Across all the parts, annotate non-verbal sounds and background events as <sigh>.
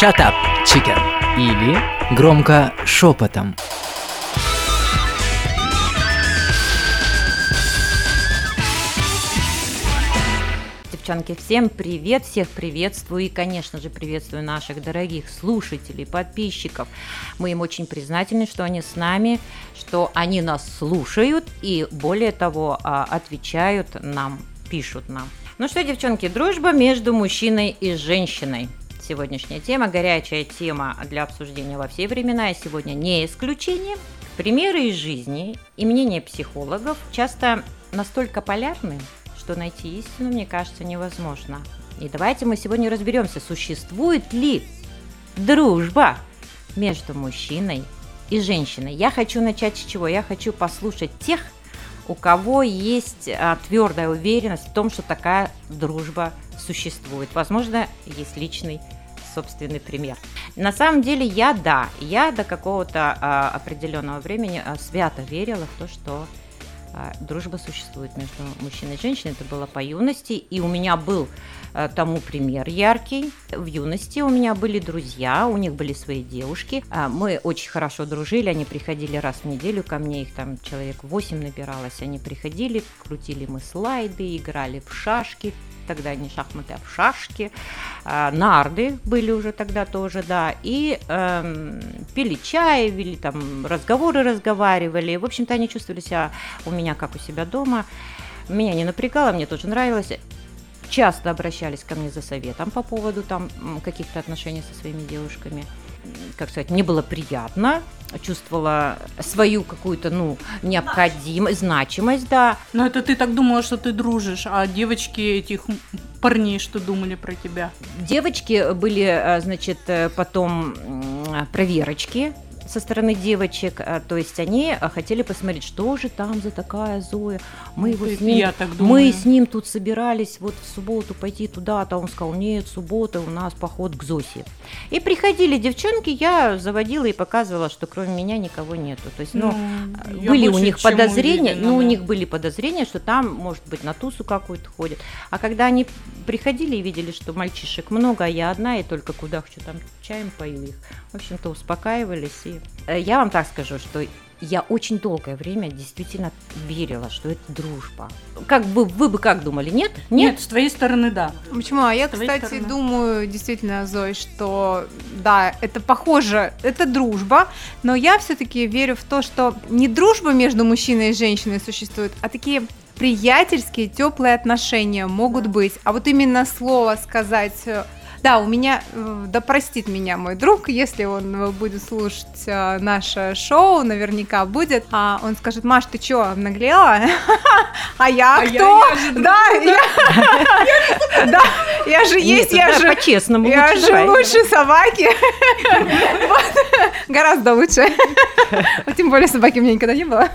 Shut up, chicken. Или громко шепотом. Девчонки, всем привет, всех приветствую и, конечно же, приветствую наших дорогих слушателей, подписчиков. Мы им очень признательны, что они с нами, что они нас слушают и, более того, а, отвечают нам, пишут нам. Ну что, девчонки, дружба между мужчиной и женщиной. Сегодняшняя тема, горячая тема для обсуждения во все времена, и сегодня не исключение. Примеры из жизни и мнения психологов часто настолько полярны, что найти истину, мне кажется, невозможно. И давайте мы сегодня разберемся, существует ли дружба между мужчиной и женщиной. Я хочу начать с чего? Я хочу послушать тех, у кого есть а, твердая уверенность в том, что такая дружба существует. Возможно, есть личный собственный пример. На самом деле я да, я до какого-то а, определенного времени а, свято верила в то, что а, дружба существует между мужчиной и женщиной. Это было по юности, и у меня был а, тому пример яркий. В юности у меня были друзья, у них были свои девушки. А, мы очень хорошо дружили, они приходили раз в неделю ко мне, их там человек 8 набиралось. Они приходили, крутили мы слайды, играли в шашки, тогда не шахматы, а в шашки. А, нарды были уже тогда тоже, да. И эм, пили чай, вели там разговоры, разговаривали. В общем-то, они чувствовали себя у меня как у себя дома. Меня не напрягало, мне тоже нравилось часто обращались ко мне за советом по поводу там каких-то отношений со своими девушками как сказать, мне было приятно, чувствовала свою какую-то, ну, необходимость, значимость, да. Но это ты так думала, что ты дружишь, а девочки этих парней что думали про тебя? Девочки были, э, значит, э, потом проверочки, со стороны девочек, а, то есть они а, хотели посмотреть, что же там за такая Зоя. Мы его с ним, мы с ним тут собирались вот в субботу пойти туда-то, он сказал, нет, суббота у нас поход к Зосе. И приходили девчонки, я заводила и показывала, что кроме меня никого нету. То есть, ну, ну были у них подозрения, уверена, ну, да. у них были подозрения, что там, может быть, на тусу какую-то ходят. А когда они приходили и видели, что мальчишек много, а я одна, и только куда хочу там чаем пою их, в общем-то, успокаивались и Э, я вам так скажу, что я очень долгое время действительно верила, что это дружба. Как бы вы бы как думали, нет? Нет, нет с твоей стороны, да. Почему? А я, кстати, стороны. думаю, действительно, Зой, что да, это похоже, это дружба, но я все-таки верю в то, что не дружба между мужчиной и женщиной существует, а такие приятельские, теплые отношения могут быть. А вот именно слово сказать э, да, у меня, э, да простит меня мой друг, если он э, будет слушать э, наше шоу, наверняка будет. А он скажет, Маш, ты чё, обнаглела? <laughs> А я кто? Да, <laughs> да, я же есть, я же... По-честному Я же лучше собаки. <laughs> Гораздо лучше. Тем более собаки у меня никогда не было.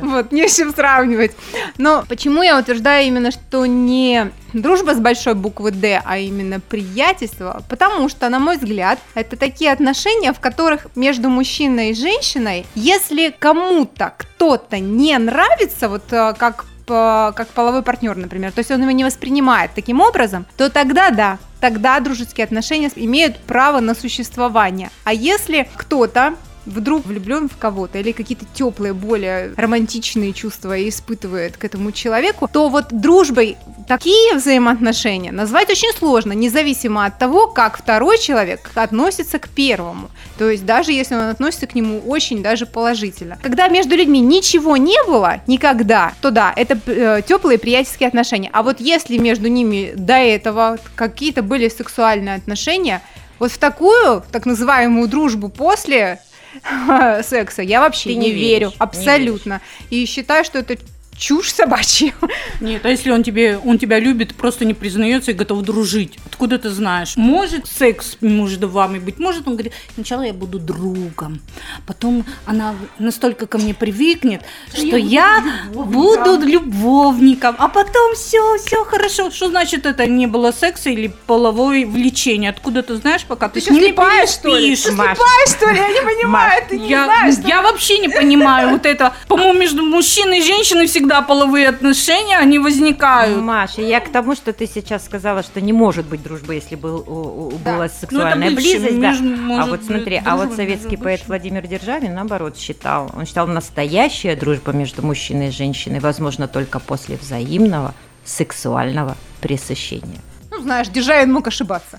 Вот, не с чем сравнивать. Но почему я утверждаю именно, что не дружба с большой буквы «Д», а именно приятельство, потому что, на мой взгляд, это такие отношения, в которых между мужчиной и женщиной, если кому-то кто-то не нравится, вот э, как как половой партнер, например, то есть он его не воспринимает таким образом, то тогда да, тогда дружеские отношения имеют право на существование. А если кто-то вдруг влюблен в кого-то или какие-то теплые, более романтичные чувства испытывает к этому человеку, то вот дружбой такие взаимоотношения назвать очень сложно, независимо от того, как второй человек относится к первому. То есть даже если он относится к нему очень даже положительно. Когда между людьми ничего не было никогда, то да, это э, теплые приятельские отношения. А вот если между ними до этого какие-то были сексуальные отношения, вот в такую, так называемую дружбу после <laughs> секса. Я вообще Ты не, не верю, абсолютно. Не и считаю, что это чушь собачья. <laughs> Нет, а если он тебе, он тебя любит, просто не признается и готов дружить? Откуда ты знаешь? Может секс между вами быть? Может он говорит, сначала я буду другом, потом она настолько ко мне привыкнет, что я, буду любовником, а потом все, все хорошо. Что значит это не было секса или половое влечение? Откуда ты знаешь, пока ты, ты с ним слепая, что ли? Ты слепая, что ли? Я не понимаю, ты не я, знаешь. Я вообще не понимаю вот это. По-моему, между мужчиной и женщиной всегда всегда половые отношения, они возникают. Маша, я к тому, что ты сейчас сказала, что не может быть дружбы, если был, у- у- Да. была Ну, сексуальная бывший, близость. да. между- А вот смотри, а вот дружба советский поэт. Владимир Державин, наоборот, считал, он считал, настоящая дружба между мужчиной и женщиной возможна только после взаимного сексуального пресыщения. Ну, знаешь, Державин мог ошибаться.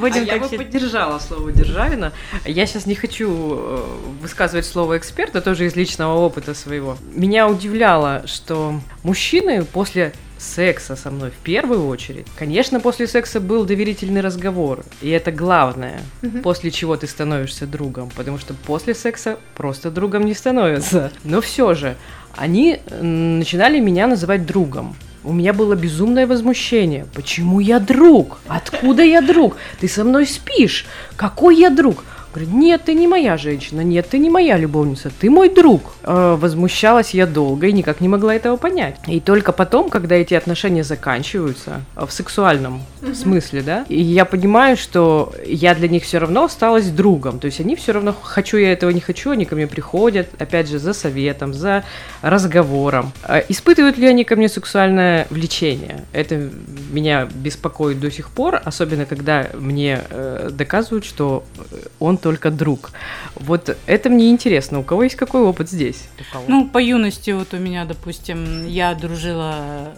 Будем А я так бы поддержала слово Державина. Я сейчас не хочу э, высказывать слово эксперта, тоже из личного опыта своего. Меня удивляло, что мужчины после секса со мной в первую очередь. Конечно, после секса был доверительный разговор, и это главное, после чего ты становишься другом, потому что после секса просто другом не становятся. Но все же, они начинали меня называть другом. У меня было безумное возмущение. Почему я друг? Откуда я друг? Ты со мной спишь. Какой я друг? Говорит, нет, ты не моя женщина, нет, ты не моя любовница, ты мой друг. Э, возмущалась я долго и никак не могла этого понять. И только потом, когда эти отношения заканчиваются, э, в сексуальном смысле, да, и я понимаю, что я для них все равно осталась другом. То есть они все равно, хочу я этого, не хочу, они ко мне приходят, опять же, за советом, за разговором. Э, Испытывают ли они ко мне сексуальное влечение? Это меня беспокоит до сих пор, особенно когда мне э, доказывают, что он только друг. Вот это мне интересно. У кого есть какой опыт здесь? Ну, по юности вот у меня, допустим, я дружила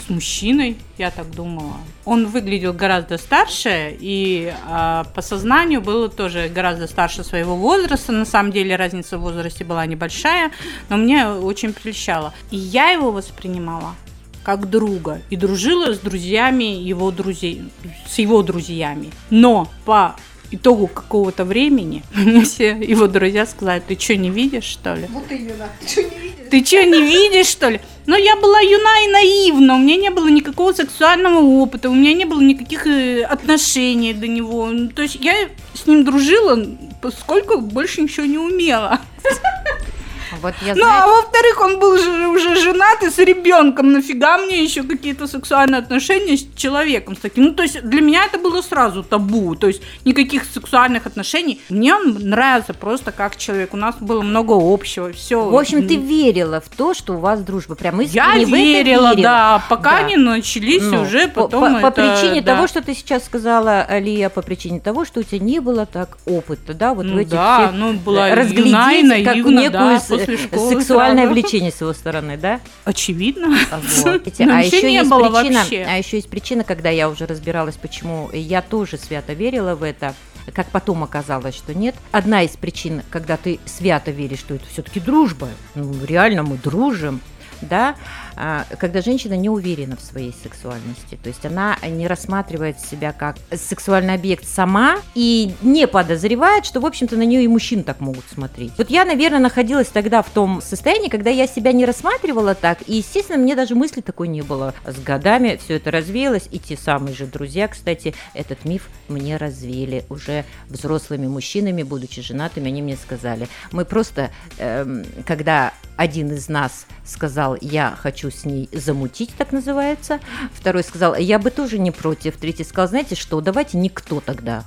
с мужчиной, я так думала. Он выглядел гораздо старше, и а, по сознанию было тоже гораздо старше своего возраста. На самом деле разница в возрасте была небольшая, но мне очень прельщало. И я его воспринимала как друга и дружила с друзьями его друзей, с его друзьями. Но по итогу какого-то времени <laughs> мне все его друзья сказали, ты что, не видишь, что ли? Вот именно. <laughs> Ты что, не видишь? Ты что, не видишь, что ли? Но я была юна и наивна, у меня не было никакого сексуального опыта, у меня не было никаких э, отношений до него. Ну, То есть я с ним дружила, поскольку больше ничего не умела. <laughs> Вот я Ну, знаю- а во-вторых, он был же уже женат и с ребенком. Нафига мне еще какие-то сексуальные отношения с человеком с таким? Ну, то есть для меня это было сразу табу. То есть никаких сексуальных отношений. Мне он нравился просто как человек. У нас было много общего. Все. В общем, ты верила в то, что у вас дружба. Прям Я искренне в это верила, да, пока Да. не начались Ну, уже по, потом по- по это, причине да. того, что ты сейчас сказала, Алия, по причине того, что у тебя не было так опыта, да, вот в ну, этих да, всех ну была разглядеть юна как некую да, с- после школы сексуальное сразу. влечение с его стороны, да? Очевидно. Вот. А еще не есть было причина, вообще. а еще есть причина, когда я уже разбиралась, почему я тоже свято верила в это. Как потом оказалось, что нет. Одна из причин, когда ты свято веришь, что это все-таки дружба, ну, реально мы дружим, да, а, когда женщина не уверена в своей сексуальности, то есть она не рассматривает себя как сексуальный объект сама и не подозревает, что, в общем-то, на нее и мужчины так могут смотреть. Вот я, наверное, находилась тогда в том состоянии, когда я себя не рассматривала так, и, естественно, мне даже мысли такой не было. С годами все это развеялось, и те самые же друзья, кстати, этот миф мне развеяли уже взрослыми мужчинами, будучи женатыми, они мне сказали, мы просто, эм, когда один из нас сказал, я хочу с ней замутить, так называется. Второй сказал, я бы тоже не против. Третий сказал, знаете что, давайте никто тогда.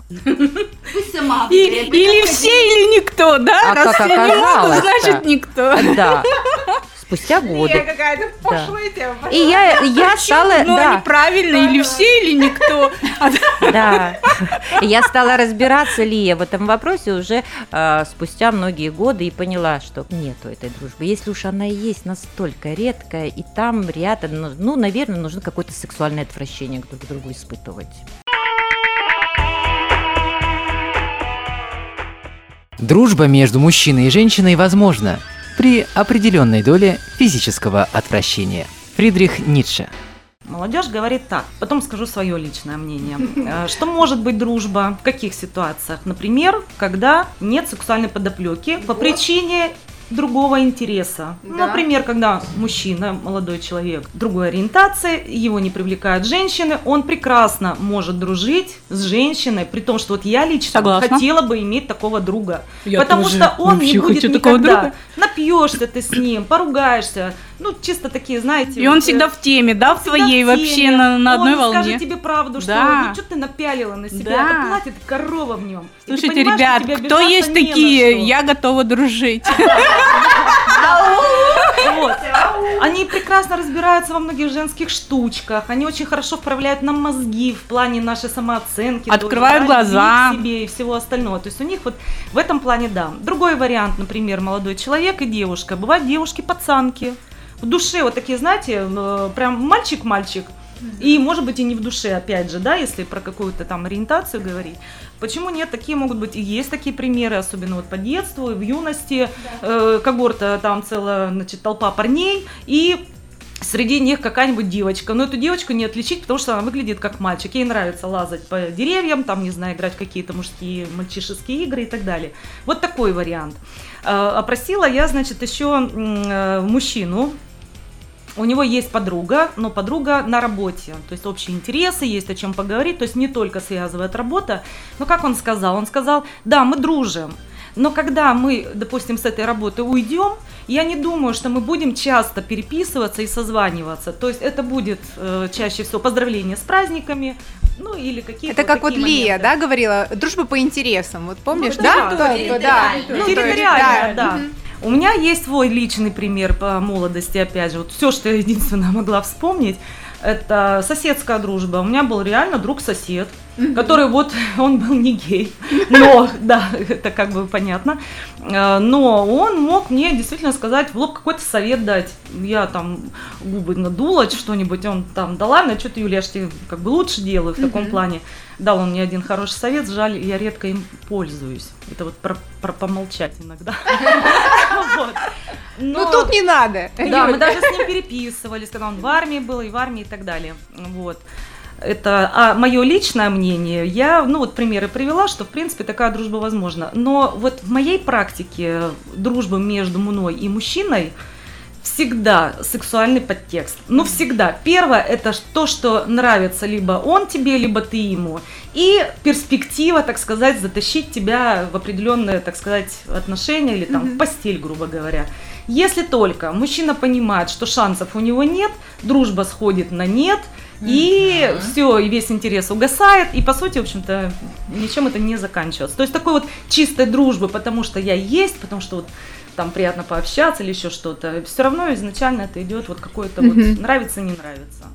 И- или все, или никто, да? А Раз как оказалось-то? значит никто. Да. Спустя годы. какая-то пошлая тема. И я, я стала, Ну, да, неправильно, или все, или никто. <laughs> Да. Я стала разбираться, Лия, в этом вопросе уже э, спустя многие годы и поняла, что нету этой дружбы. Если уж она и есть настолько редкая, и там рядом, ну, ну, наверное, нужно какое-то сексуальное отвращение друг к другу испытывать. Дружба между мужчиной и женщиной возможна при определенной доле физического отвращения. Фридрих Ницше. Молодежь говорит так. Потом скажу свое личное мнение. Э, Что может быть дружба? В каких ситуациях? Например, когда нет сексуальной подоплеки по причине другого интереса. Да. Например, когда мужчина, молодой человек другой ориентации, его не привлекают женщины, он прекрасно может дружить с женщиной, при том, что вот я лично Согласна. хотела бы иметь такого друга. Я потому тоже что он не будет хочу такого никогда. друга. Напьешься ты с ним, поругаешься. Ну, чисто такие, знаете. И он вот, э, всегда в теме, да, в твоей вообще на, на одной он волне. скажет тебе правду, что Да. ну что ты напялила на себя, Да. это платье, это корова в нем. Слушайте, ребят, кто есть такие? Я готова дружить. <laughs> Вот. Они прекрасно разбираются во многих женских штучках, они очень хорошо вправляют нам мозги в плане нашей самооценки. Открывают глаза. себе и всего остального. То есть у них вот в этом плане да. Другой вариант, например, молодой человек и девушка. Бывают девушки-пацанки. В душе вот такие, знаете, прям мальчик-мальчик. И, может быть, и не в душе, опять же, да, если про какую-то там ориентацию говорить. Почему нет? Такие могут быть и есть такие примеры, особенно вот по детству, и в юности. Э, когорта там целая, значит, толпа парней, и среди них какая-нибудь девочка. Но эту девочку не отличить, потому что она выглядит как мальчик. Ей нравится лазать по деревьям, там, не знаю, играть в какие-то мужские, мальчишеские игры и так далее. Вот такой вариант. Э, Опросила я, значит, еще э, мужчину, у него есть подруга, но подруга на работе. То есть общие интересы, есть о чем поговорить. То есть не только связывает работа. Но как он сказал? Он сказал, да, мы дружим. Но когда мы, допустим, с этой работы уйдем, я не думаю, что мы будем часто переписываться и созваниваться. То есть это будет э, чаще всего поздравления с праздниками, ну или какие-то Это как вот такие Лия, моменты. да, говорила, дружба по интересам, вот помнишь, Ну, да? да, Да, территориально. да. Ну, то есть, территориально, да. мгм. У меня есть свой личный пример по молодости, опять же. Вот все, что я единственное могла вспомнить, это соседская дружба. У меня был реально друг-сосед, который вот, <laughs> он был не гей, но, <laughs> да, это как бы понятно, Э, но он мог мне действительно сказать в лоб какой-то совет дать. Я там губы надула, что-нибудь, он там, да ладно, что ты, Юля, я ж тебе как бы лучше делаю в таком плане. Дал он мне один хороший совет, жаль, я редко им пользуюсь. Это вот про, про помолчать иногда. <laughs> Вот. Ну Но- тут не надо. да, мы даже с ним переписывались, когда он в армии был, и в армии и так далее. Вот. Это а мое личное мнение. Я, ну вот примеры привела, что в принципе такая дружба возможна. Но вот в моей практике дружбы между мной и мужчиной всегда сексуальный подтекст. Ну, всегда. Первое, это то, что нравится либо он тебе, либо ты ему. И перспектива, так сказать, затащить тебя в определенные, так сказать, отношения или там в постель, грубо говоря. Если только мужчина понимает, что шансов у него нет, дружба сходит на нет, и все, и весь интерес угасает, и по сути, в общем-то, ничем это не заканчивается. То есть такой вот чистой дружбы, потому что я есть, потому что вот там приятно пообщаться или еще что-то. Все равно изначально это идет вот какое-то вот Мгм. нравится, не нравится.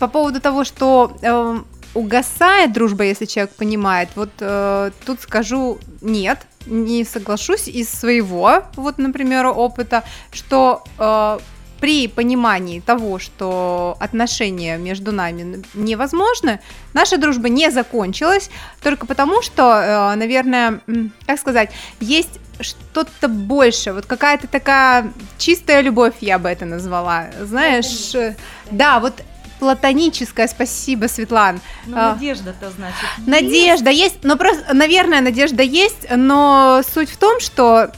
По поводу того, что э, угасает дружба, если человек понимает, вот э, тут скажу нет, не соглашусь из своего, вот, например, опыта, что э, при понимании того, что отношения между нами невозможны, наша дружба не закончилась только потому, что, э, наверное, как сказать, есть что-то больше, вот какая-то такая чистая любовь, я бы это назвала, знаешь, э, да, вот платоническая, спасибо, Светлан. Ну, А. надежда-то значит. Надежда есть, но просто, наверное, надежда есть, но суть в том, что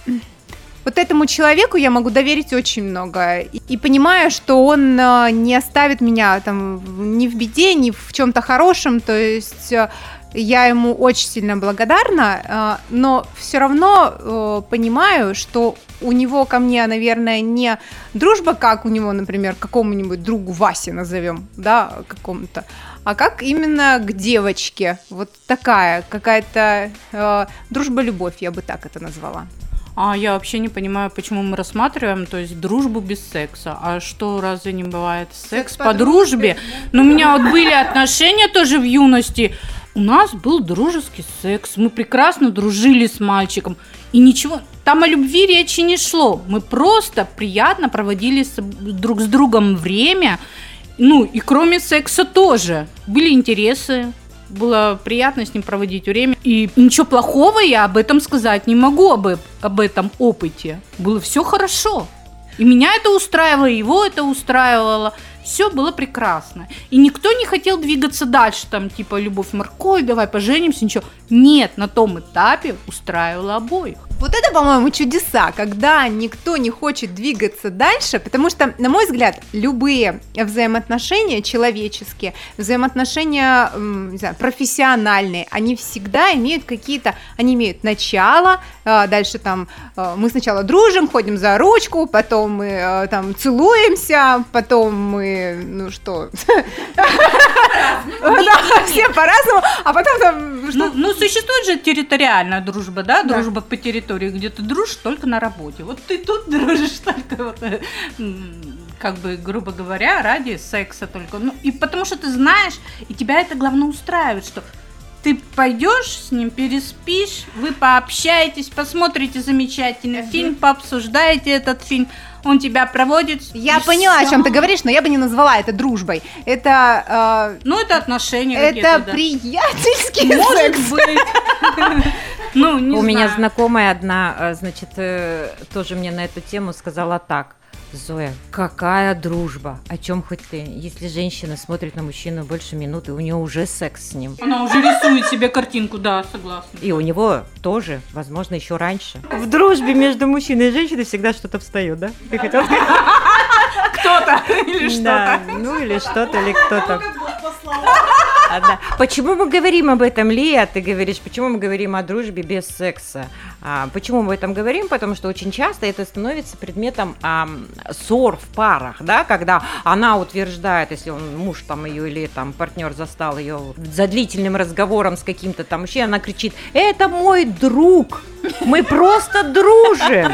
вот этому человеку я могу доверить очень много и, и понимаю, что он э, не оставит меня там ни в беде, ни в чем-то хорошем, то есть э, я ему очень сильно благодарна, э, но все равно э, понимаю, что у него ко мне, наверное, не дружба, как у него, например, к какому-нибудь другу Васе назовем, да, какому-то, а как именно к девочке. Вот такая какая-то э, дружба-любовь, я бы так это назвала. А я вообще не понимаю, почему мы рассматриваем, то есть дружбу без секса. А что, разве не бывает секс, по по, дружбе? Но у меня вот были отношения тоже в юности. У нас был дружеский секс. Мы прекрасно дружили с мальчиком. И ничего, там о любви речи не шло. Мы просто приятно проводили с- друг с другом время. Ну, и кроме секса тоже. Были интересы, было приятно с ним проводить время. И ничего плохого я об этом сказать не могу, об, об этом опыте. Было все хорошо. И меня это устраивало, и его это устраивало. Все было прекрасно. И никто не хотел двигаться дальше, там, типа, любовь морковь, давай поженимся, ничего. Нет, на том этапе устраивало обоих. Вот это, по-моему, чудеса, когда никто не хочет двигаться дальше, потому что, на мой взгляд, любые взаимоотношения человеческие, взаимоотношения, не знаю, профессиональные, они всегда имеют какие-то, они имеют начало, э, дальше там э, мы сначала дружим, ходим за ручку, потом мы э, там целуемся, потом мы, ну что, <laughs> все по-разному, а потом там Ну, ну, существует же территориальная дружба? Да. Дружба по территории, где ты дружишь только на работе. Вот ты тут <laughs> дружишь только вот, э, как бы, грубо говоря, ради секса только. Ну, и потому что ты знаешь, и тебя это главное устраивает, что ты пойдешь с ним, переспишь, вы пообщаетесь, посмотрите замечательный фильм, пообсуждаете этот фильм, он тебя проводит. Я поняла, о всё. чем ты говоришь, но я бы не назвала это дружбой. Это, Ну, это отношения э, это да. приятельский Может секс. быть. Ну, не У меня знаю. знакомая одна, э, значит, э, тоже мне на эту тему сказала так. Зоя, какая дружба? О чем хоть ты? Если женщина смотрит на мужчину больше минуты, у нее уже секс с ним. Она уже рисует себе картинку, да, согласна. И у него тоже, возможно, еще раньше. В дружбе между мужчиной и женщиной всегда что-то встает, да? Ты хотел сказать? Кто-то или что-то. Да, ну или что-то, или кто-то. А, да. Почему мы говорим об этом, Лия? Ты говоришь, почему мы говорим о дружбе без секса? А, почему мы об этом говорим? Потому что очень часто это становится предметом ам, ссор в парах, да, когда она утверждает, если он муж там ее или там партнер застал ее за длительным разговором с каким-то там мужчиной, она кричит: "Это мой друг, мы просто дружим".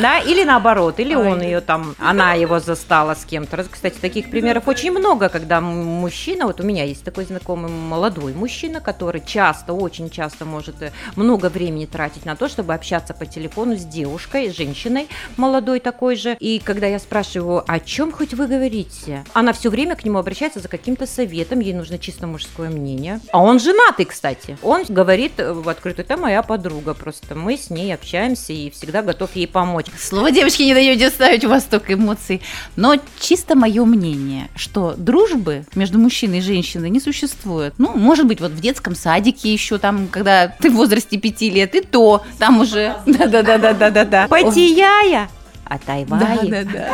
Да, или наоборот, или он ее там, она его застала с кем-то. Кстати, таких примеров очень много, когда мужчина, вот у меня есть такой знакомый молодой мужчина, который часто, очень часто может э, много времени тратить на то, чтобы общаться по телефону с девушкой, женщиной молодой такой же. И когда я спрашиваю о чем хоть вы говорите, она все время к нему обращается за каким-то советом, ей нужно чисто мужское мнение. А он женатый, кстати. Он говорит э, в открытую, это моя подруга, просто мы с ней общаемся и всегда готов ей помочь. Слово девочки не даете ставить у вас столько эмоций. Но чисто мое мнение, что дружбы между мужчиной и женщиной не существует. Ну, может быть, вот в детском садике еще там, когда ты в возрасте пяти лет, и то там уже... Да-да-да-да-да-да. Потияя, а тайвае. Да-да-да.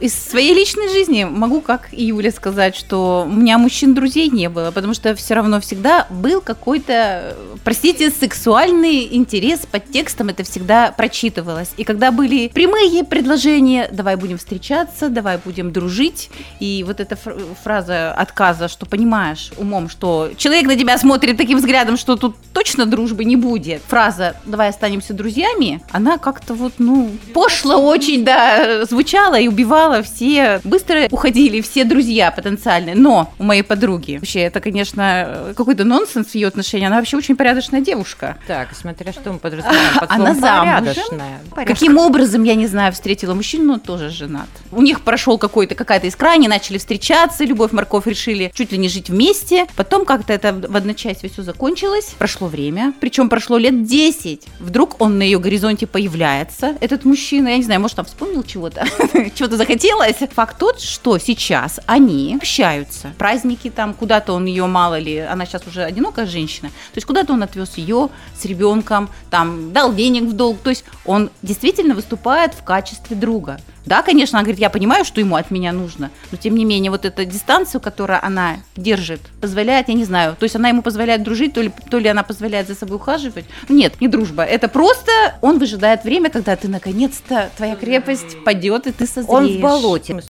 Из своей личной жизни могу, как и Юля, сказать, что у меня мужчин-друзей не было, потому что все равно всегда был какой-то, простите, сексуальный интерес под текстом, это всегда прочитывалось. И когда были прямые предложения, давай будем встречаться, давай будем дружить, и вот эта фр- фраза отказа, что понимаешь умом, что человек на тебя смотрит таким взглядом, что тут точно дружбы не будет. Фраза «давай останемся друзьями», она как-то вот, ну, пошло очень, да, звучала и убивала все. Быстро уходили все друзья потенциальные. Но у моей подруги, вообще, это, конечно, какой-то нонсенс в ее отношении. Она вообще очень порядочная девушка. Так, смотря что мы подразумеваем под Она порядочная. Каким образом, я не знаю, встретила мужчину, но тоже женат. У них прошел какой-то какая-то искра, они начали встречаться, любовь, морковь решили чуть ли не жить вместе. Потом как-то это в одночасье все закончилось. Прошло время, причем прошло лет 10. Вдруг он на ее горизонте появляется, этот мужчина, я не знаю, может, там вспомнил чего-то, <laughs> чего-то захотелось. Факт тот, что сейчас они общаются. Праздники там, куда-то он ее, мало ли, она сейчас уже одинокая женщина, то есть куда-то он отвез ее с ребенком, там, дал денег в долг, то есть он действительно выступает в качестве друга. Да, конечно, она говорит, я понимаю, что ему от меня нужно, но тем не менее вот эта дистанцию, которую она держит, позволяет, я не знаю, то есть она ему позволяет дружить, то ли, то ли она позволяет за собой ухаживать. Ну, Нет, не дружба, это просто он выжидает время, когда ты наконец-то, твоя крепость падет, и ты созреешь. Он в болоте.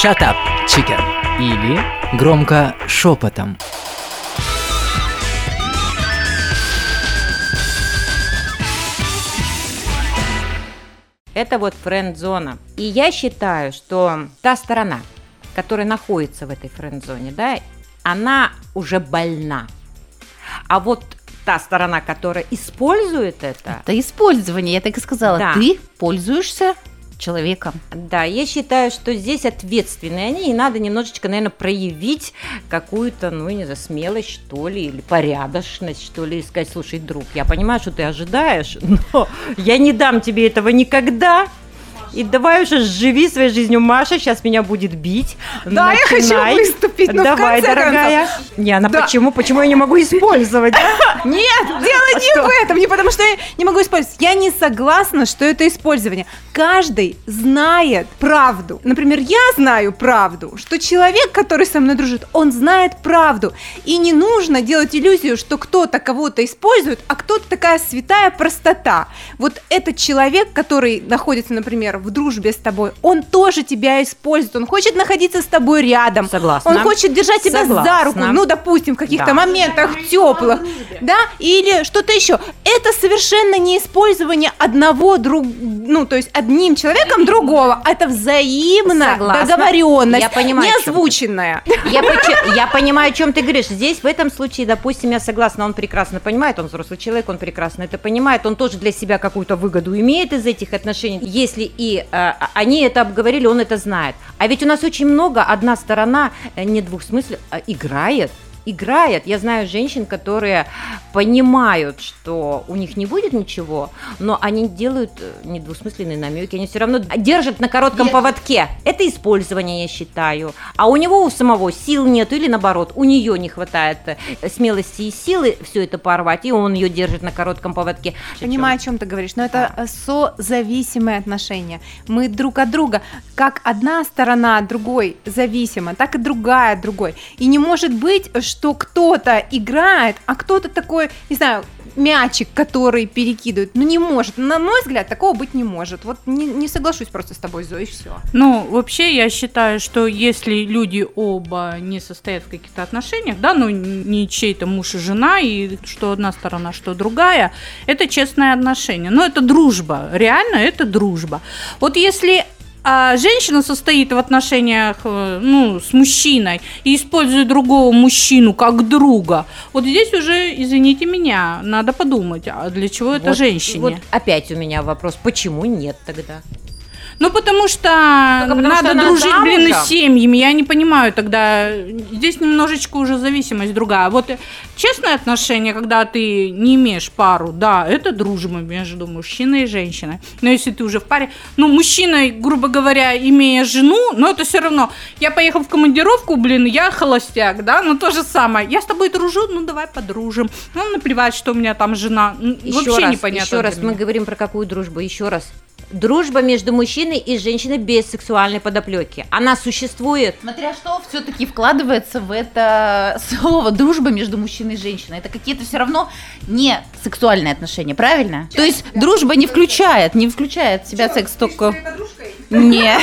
Shut up, chicken. Или громко шепотом. Это вот френд-зона. И я считаю, что та сторона, которая находится в этой френд-зоне, да, она уже больна. А вот та сторона, которая использует это, Это использование, я так и сказала. Да. Ты пользуешься человеком. да, я считаю, что здесь ответственные они, и надо немножечко, наверное, проявить какую-то, ну, не знаю, смелость, что ли, или порядочность, что ли, и сказать, слушай, друг, я понимаю, что ты ожидаешь, <laughs> но я не дам тебе этого никогда, и давай уже живи своей жизнью, Маша сейчас меня будет бить. Да, я хочу Начинай. выступить, ну, в Давай, конце дорогая. Не, она Да. почему? Почему я не могу использовать? <laughs> Нет, делай не в этом, не потому что я не могу использовать. Я не согласна, что это использование. Каждый знает правду. Например, я знаю правду, что человек, который со мной дружит, он знает правду. И не нужно делать иллюзию, что кто-то кого-то использует, а кто-то такая святая простота. Вот этот человек, который находится, например, в дружбе с тобой, он тоже тебя использует. Он хочет находиться с тобой рядом. Согласна. Он хочет держать тебя за Согласна. руку. Ну, допустим, в каких-то Да. моментах теплых. Да, или что-то еще. Это совершенно не использование одного друг, ну, то есть одним человеком <laughs> другого. Это взаимно Согласна. договоренность, Я понимаю, не озвученная. Я, я понимаю, о чем <laughs> ты говоришь. Здесь, в этом случае, допустим, я согласна, он прекрасно понимает, он взрослый человек, он прекрасно это понимает, он тоже для себя какую-то выгоду имеет из этих отношений. Если и э, они это обговорили, он это знает. А ведь у нас очень много, одна сторона, э, не двухсмысленно, а играет. Играет. Я знаю женщин, которые понимают, что у них не будет ничего, но они делают э, недвусмысленные намеки, они все равно держат на коротком поводке. Это использование, я считаю. А у него у самого сил нет, или наоборот, у нее не хватает э, смелости и силы все это порвать, и он ее держит на коротком поводке. Понимаю, о чем ты говоришь, но это э, созависимые отношения. Мы друг от друга, как одна сторона от другой зависима, так и другая от другой. И не может быть, что кто-то играет, а кто-то такой, не знаю, мячик, который перекидывает. Ну не может. На мой взгляд, такого быть не может. Вот не, не соглашусь просто с тобой, Зоя, и все. Ну, вообще, я считаю, что если люди оба не состоят в каких-то отношениях, да, ну, не чей-то муж и жена, и что одна сторона, что другая, это честное отношение. Но это дружба. Реально, это дружба. Вот если а женщина состоит в отношениях э, ну, с мужчиной и использует другого мужчину как друга, вот здесь уже, извините меня, надо подумать, а для чего это Вот- женщине? Вот опять у меня вопрос, почему нет тогда? Ну, потому что потому надо что дружить, блин, замужем. с семьями. Я не понимаю тогда. Здесь немножечко уже зависимость другая. Вот э, честное отношение, когда ты не имеешь пару, да, это дружба между мужчиной и женщиной. Но если ты уже в паре, ну, мужчиной, грубо говоря, имея жену, но это все равно. Я поехал в командировку, блин, я холостяк, да, ну то же самое. Я с тобой дружу, ну давай подружим. Ну, наплевать, что у меня там жена. Еще Вообще раз, непонятно. еще раз, мы говорим про какую дружбу? Еще раз. Дружба между мужчиной и женщиной без сексуальной подоплеки. Она существует. Смотря что все-таки вкладывается в это слово дружба между мужчиной и женщиной. Это какие-то все равно не сексуальные отношения, правильно? То есть дружба не включает, не включает в себя секс только... Не.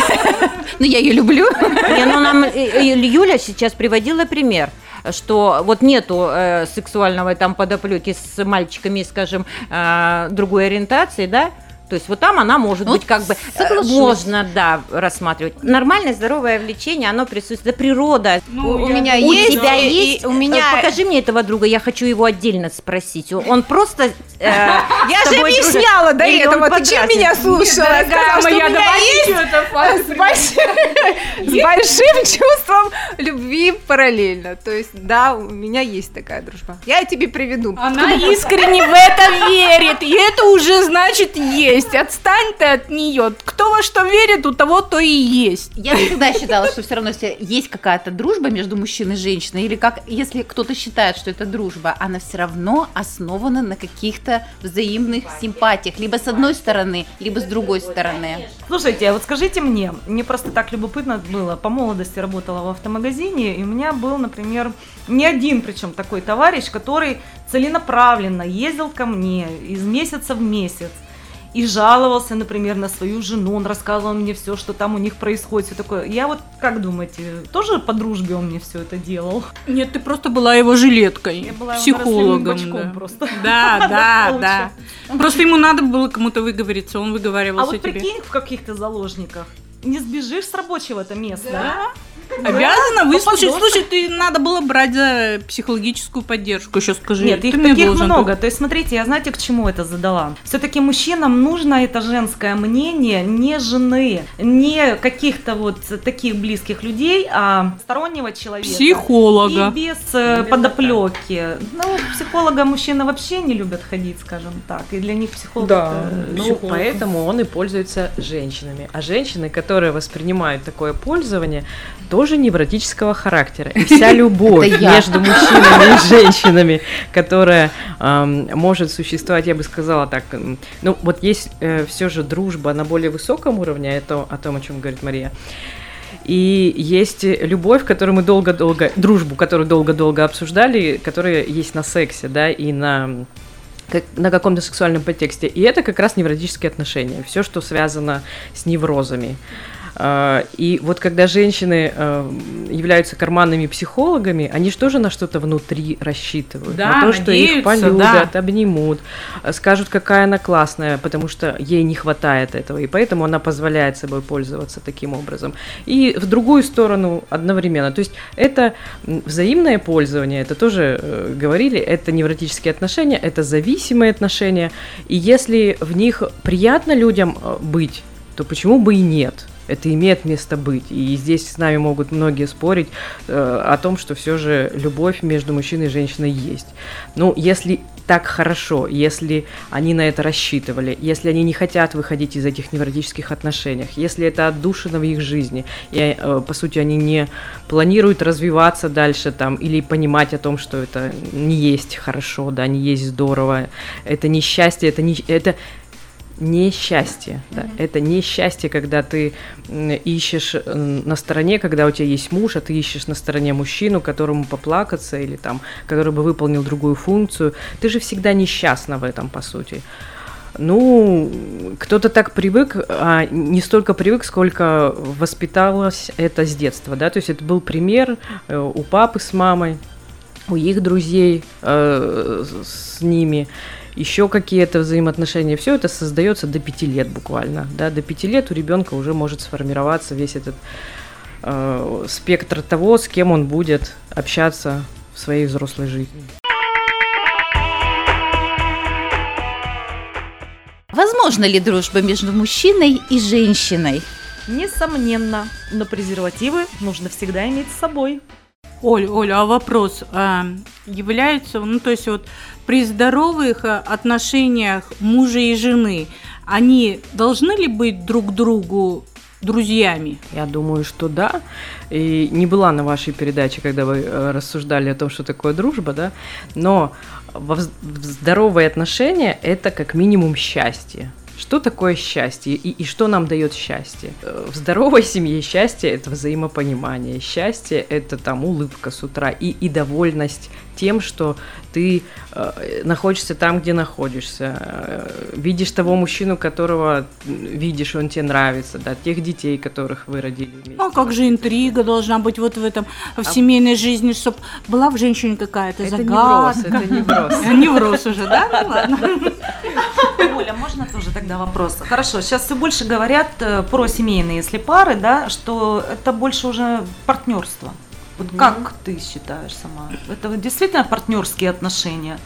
Ну, я ее люблю. Не, ну нам э, э, Юля сейчас приводила пример что вот нету э, сексуального там подоплеки с мальчиками, скажем, э, другой ориентации, да? То есть вот там она может Ну, быть как бы э, соглашусь. можно, да, рассматривать. Нормальное здоровое влечение, оно присутствует. Это природа. Ну, у я- меня У есть, тебя и- есть? и у меня... Э, Покажи мне этого друга, я хочу его отдельно спросить. Он просто... э, <laughs> Я же объясняла до он этого. Ты чем меня слушала? Я сказала, что у меня есть с большим, с большим чувством любви параллельно. То есть, да, у меня есть такая дружба. Я тебе приведу. Она <laughs> искренне в это верит, и это уже значит есть. Отстань ты от нее. Кто во что верит, у того то и есть. Я всегда считала, что все равно есть какая-то дружба между мужчиной и женщиной, или как, если кто-то считает, что это дружба, она все равно основана на каких-то взаимных симпатиях, либо с одной стороны, либо с другой стороны. Слушайте, а вот скажите мне, мне просто так любопытно было, по молодости работала в автомагазине, и у меня был, например, не один, причем такой товарищ, который целенаправленно ездил ко мне из месяца в месяц и жаловался, например, на свою жену, он рассказывал мне все, что там у них происходит, все такое. Я вот, как думаете, тоже по дружбе он мне все это делал? Нет, ты просто была его жилеткой, Я была его психологом. бачком да. просто. <laughs> Да, да, да. Просто ему надо было кому-то выговориться, он А выговаривался вот тебе. прикинь, в каких-то заложниках. Не сбежишь с рабочего-то места. Да. Обязана выслушать. Слушай, ты надо было брать за психологическую поддержку. Еще скажи. Нет, их таких много. То есть, смотрите, я знаете, к чему это задала? Все-таки мужчинам нужно это женское мнение не жены, не каких-то вот таких близких людей, а стороннего человека. Психолога. И без э, подоплеки. Ну, психолога мужчины вообще не любят ходить, скажем так. И для них психолог Да, ну поэтому он и пользуется женщинами. А женщины, которые воспринимают такое пользование, тоже невротического характера. И вся <laughs> любовь между мужчинами и женщинами, которая может существовать, я бы сказала так, ну вот есть все же дружба на более высоком уровне, это о том, о чем говорит Мария. И есть любовь, которую мы долго-долго, дружбу, которую долго-долго обсуждали, которая есть на сексе, да, и на как- на каком-то сексуальном подтексте. И это как раз невротические отношения, все, что связано с неврозами. А, И вот когда женщины э, являются карманными психологами, они же тоже на что-то внутри рассчитывают. Да, на то, что их надеются, полюбят, обнимут, э, скажут, какая она классная, потому что ей не хватает этого, и поэтому она позволяет собой пользоваться таким образом. И в другую сторону одновременно. То есть это взаимное пользование, это тоже э, говорили, это невротические отношения, это зависимые отношения. И если в них приятно людям э, быть, то почему бы и нет? Это имеет место быть. И здесь с нами могут многие спорить э, о том, что все же любовь между мужчиной и женщиной есть. Ну, если так хорошо, если они на это рассчитывали, если они не хотят выходить из этих невротических отношений, если это отдушина в их жизни, и, э, по сути, они не планируют развиваться дальше там или понимать о том, что это не есть хорошо, да, не есть здорово, это не счастье, это не это несчастье, да, это несчастье, когда ты ищешь м, на стороне, когда у тебя есть муж, а ты ищешь на стороне мужчину, которому поплакаться или там, который бы выполнил другую функцию, ты же всегда несчастна в этом, по сути. Ну, кто-то так привык, а не столько привык, сколько воспиталось это с детства, да, то есть это был пример э, у папы с мамой, у их друзей э, с ними, еще какие-то взаимоотношения. Все это создается до пяти лет буквально. Да? До пяти лет у ребенка уже может сформироваться весь этот э, спектр того, с кем он будет общаться в своей взрослой жизни. Возможно ли дружба между мужчиной и женщиной? Несомненно, но презервативы нужно всегда иметь с собой. Оль, Оля, а вопрос а, является, ну то есть вот при здоровых а, отношениях мужа и жены, они должны ли быть друг другу друзьями? Я думаю, что да. И не была на вашей передаче, когда вы э, рассуждали о том, что такое дружба, да. Но здоровые отношения это как минимум счастье. Что такое счастье и, и что нам дает счастье? Э, В здоровой семье счастье это взаимопонимание. Счастье это там улыбка с утра и, и довольность тем, что ты э, находишься там, где находишься, э, видишь того мужчину, которого видишь, он тебе нравится, да, тех детей, которых вы родили вместе. А как же интрига должна быть вот в этом, в семейной жизни, чтобы была в женщине какая-то это невроз, загадка. это невроз. <laughs> Невроз уже, да? Ну ладно. <laughs> Оля, можно тоже тогда вопрос? Хорошо, сейчас все больше говорят э, про семейные, если пары, да, что это больше уже партнерство. Вот как ты считаешь сама? Это действительно партнерские отношения?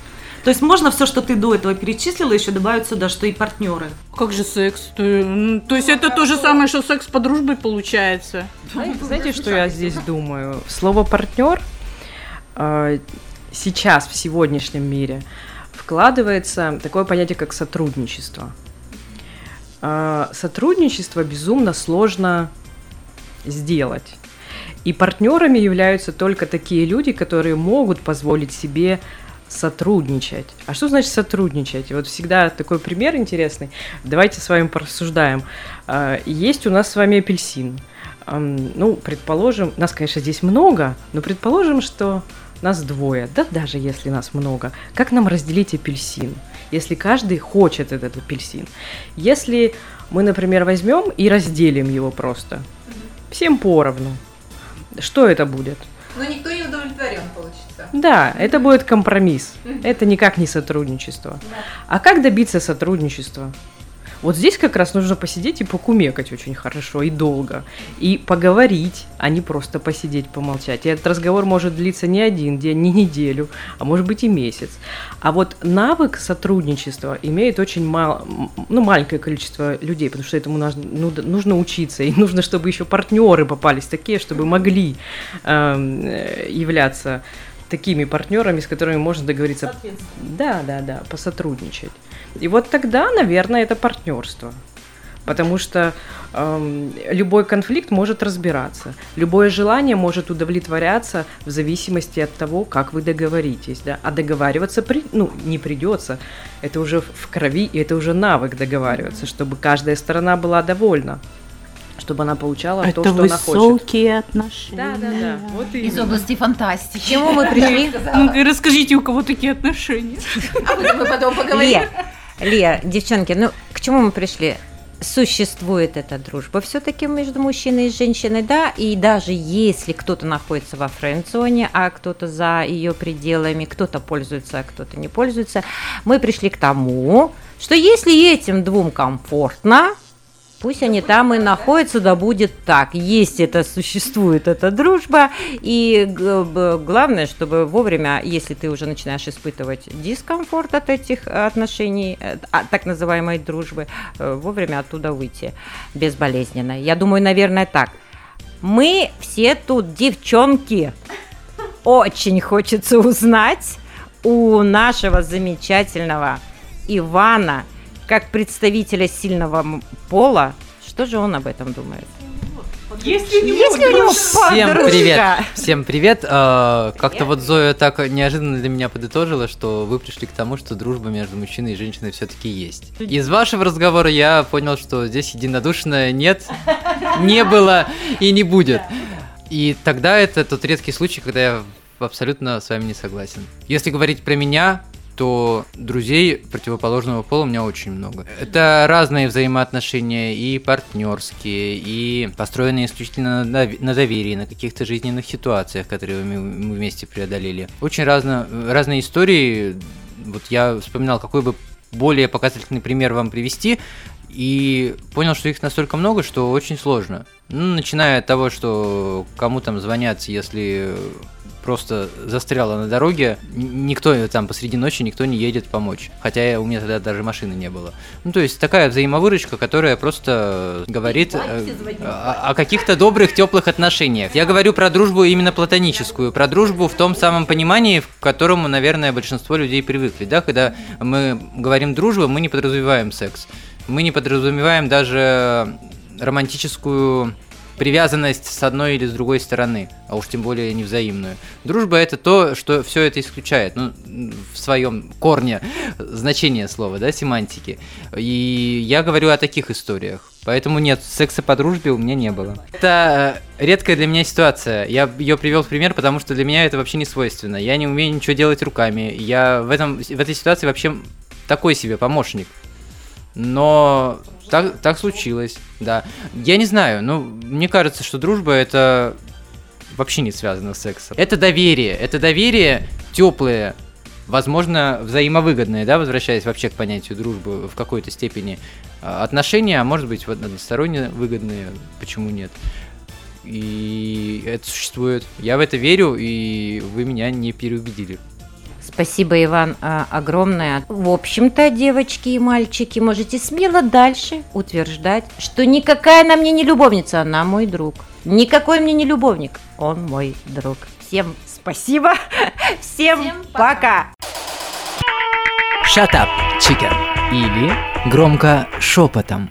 То есть можно все, что ты до этого перечислила, еще добавить сюда, что и партнеры. Как же секс? То, м, то есть это то же самое, что секс по дружбе получается? Знаете, знаете, что я здесь думаю? Слово партнер э, сейчас в сегодняшнем мире вкладывается такое понятие, как сотрудничество. Э, сотрудничество безумно сложно сделать. И партнерами являются только такие люди, которые могут позволить себе сотрудничать. А что значит сотрудничать? Вот всегда такой пример интересный. Давайте с вами порассуждаем. А, Есть у нас с вами апельсин. Ну, предположим, нас, конечно, здесь много, но предположим, что нас двое. Да даже если нас много. Как нам разделить апельсин? Если каждый хочет этот апельсин. Если мы, например, возьмем и разделим его просто. Всем поровну. Что это будет? Но никто не удовлетворен, получится. Да, это будет компромисс. Это никак не сотрудничество. А как добиться сотрудничества? Вот здесь как раз нужно посидеть и покумекать очень хорошо и долго. И поговорить, а не просто посидеть, помолчать. И этот разговор может длиться не один день, не неделю, а может быть и месяц. А вот навык сотрудничества имеет очень мало, м, ну, маленькое количество людей, потому что этому нужно, ну, нужно учиться. И нужно, чтобы еще партнеры попались такие, чтобы могли эм, э, являться такими партнерами, с которыми можно договориться. Да, да, да, посотрудничать. И вот тогда, наверное, это партнерство. Потому что эм, любой конфликт может разбираться, любое желание может удовлетворяться в зависимости от того, как вы договоритесь, да. А договариваться при, ну, не придется. Это уже в крови, и это уже навык договариваться, чтобы каждая сторона была довольна чтобы она получала Это то, что она хочет. высокие отношения. Да, да, да. Вот Из именно. области К фантастики. чему мы пришли? Ну-ка, расскажите, у кого такие отношения? Об этом мы потом поговорим. Лия, девчонки, ну к чему мы пришли? Существует эта дружба все-таки между мужчиной и женщиной, да, и даже если кто-то находится во френд-зоне, а кто-то за ее пределами, кто-то пользуется, а кто-то не пользуется, мы пришли к тому, что если этим двум комфортно, Пусть они там и находятся, да будет так. Есть это, существует эта дружба. И главное, чтобы вовремя, если ты уже начинаешь испытывать дискомфорт от этих отношений, э, а, так называемой дружбы, э, вовремя оттуда выйти безболезненно. Я думаю, наверное, так. Мы все тут девчонки. Очень хочется узнать у нашего замечательного Ивана, как представителя сильного пола, что же он об этом думает? Если у него Есть ли у него Всем привет! <laughs> Всем привет! А, Как-то вот Зоя так неожиданно для меня подытожила, что вы пришли к тому, что дружба между мужчиной и женщиной все-таки есть. Из вашего разговора я понял, что здесь единодушно нет, <laughs> не было и не будет. И тогда это тот редкий случай, когда я абсолютно с вами не согласен. Если говорить про меня, то друзей противоположного пола у меня очень много. Это разные взаимоотношения, и партнерские, и построенные исключительно на, дов- на доверии, на каких-то жизненных ситуациях, которые мы вместе преодолели. Очень разно, разные истории. Вот я вспоминал, какой бы более показательный пример вам привести, и понял, что их настолько много, что очень сложно. Ну, начиная от того, что кому там звонят, если просто застряла на дороге, никто там посреди ночи, никто не едет помочь. Хотя у меня тогда даже машины не было. Ну, то есть такая взаимовыручка, которая просто говорит э, о, о каких-то добрых, теплых отношениях. Я говорю про дружбу именно платоническую, про дружбу в том самом понимании, в которому, наверное, большинство людей привыкли. Да? Когда мы говорим дружба, мы не подразумеваем секс. Мы не подразумеваем даже романтическую привязанность с одной или с другой стороны, а уж тем более невзаимную. Дружба это то, что все это исключает, ну, в своем корне <laughs> значение слова, да, семантики. И я говорю о таких историях. Поэтому нет, секса по дружбе у меня не было. Это э, редкая для меня ситуация. Я ее привел в пример, потому что для меня это вообще не свойственно. Я не умею ничего делать руками. Я в, этом, в этой ситуации вообще такой себе помощник. Но так, так случилось, да. Я не знаю, но мне кажется, что дружба это вообще не связано с сексом. Это доверие, это доверие теплое, возможно, взаимовыгодное, да, возвращаясь вообще к понятию дружбы в какой-то степени. А, Отношения, а может быть, вот односторонне выгодные, почему нет? И это существует. Я в это верю, и вы меня не переубедили. Спасибо, Иван, а, огромное. В общем-то, девочки и мальчики, можете смело дальше утверждать, что никакая она мне не любовница, она мой друг. Никакой мне не любовник, он мой друг. Всем спасибо, <laughs> всем, пока. Shut up, chicken. Или громко шепотом.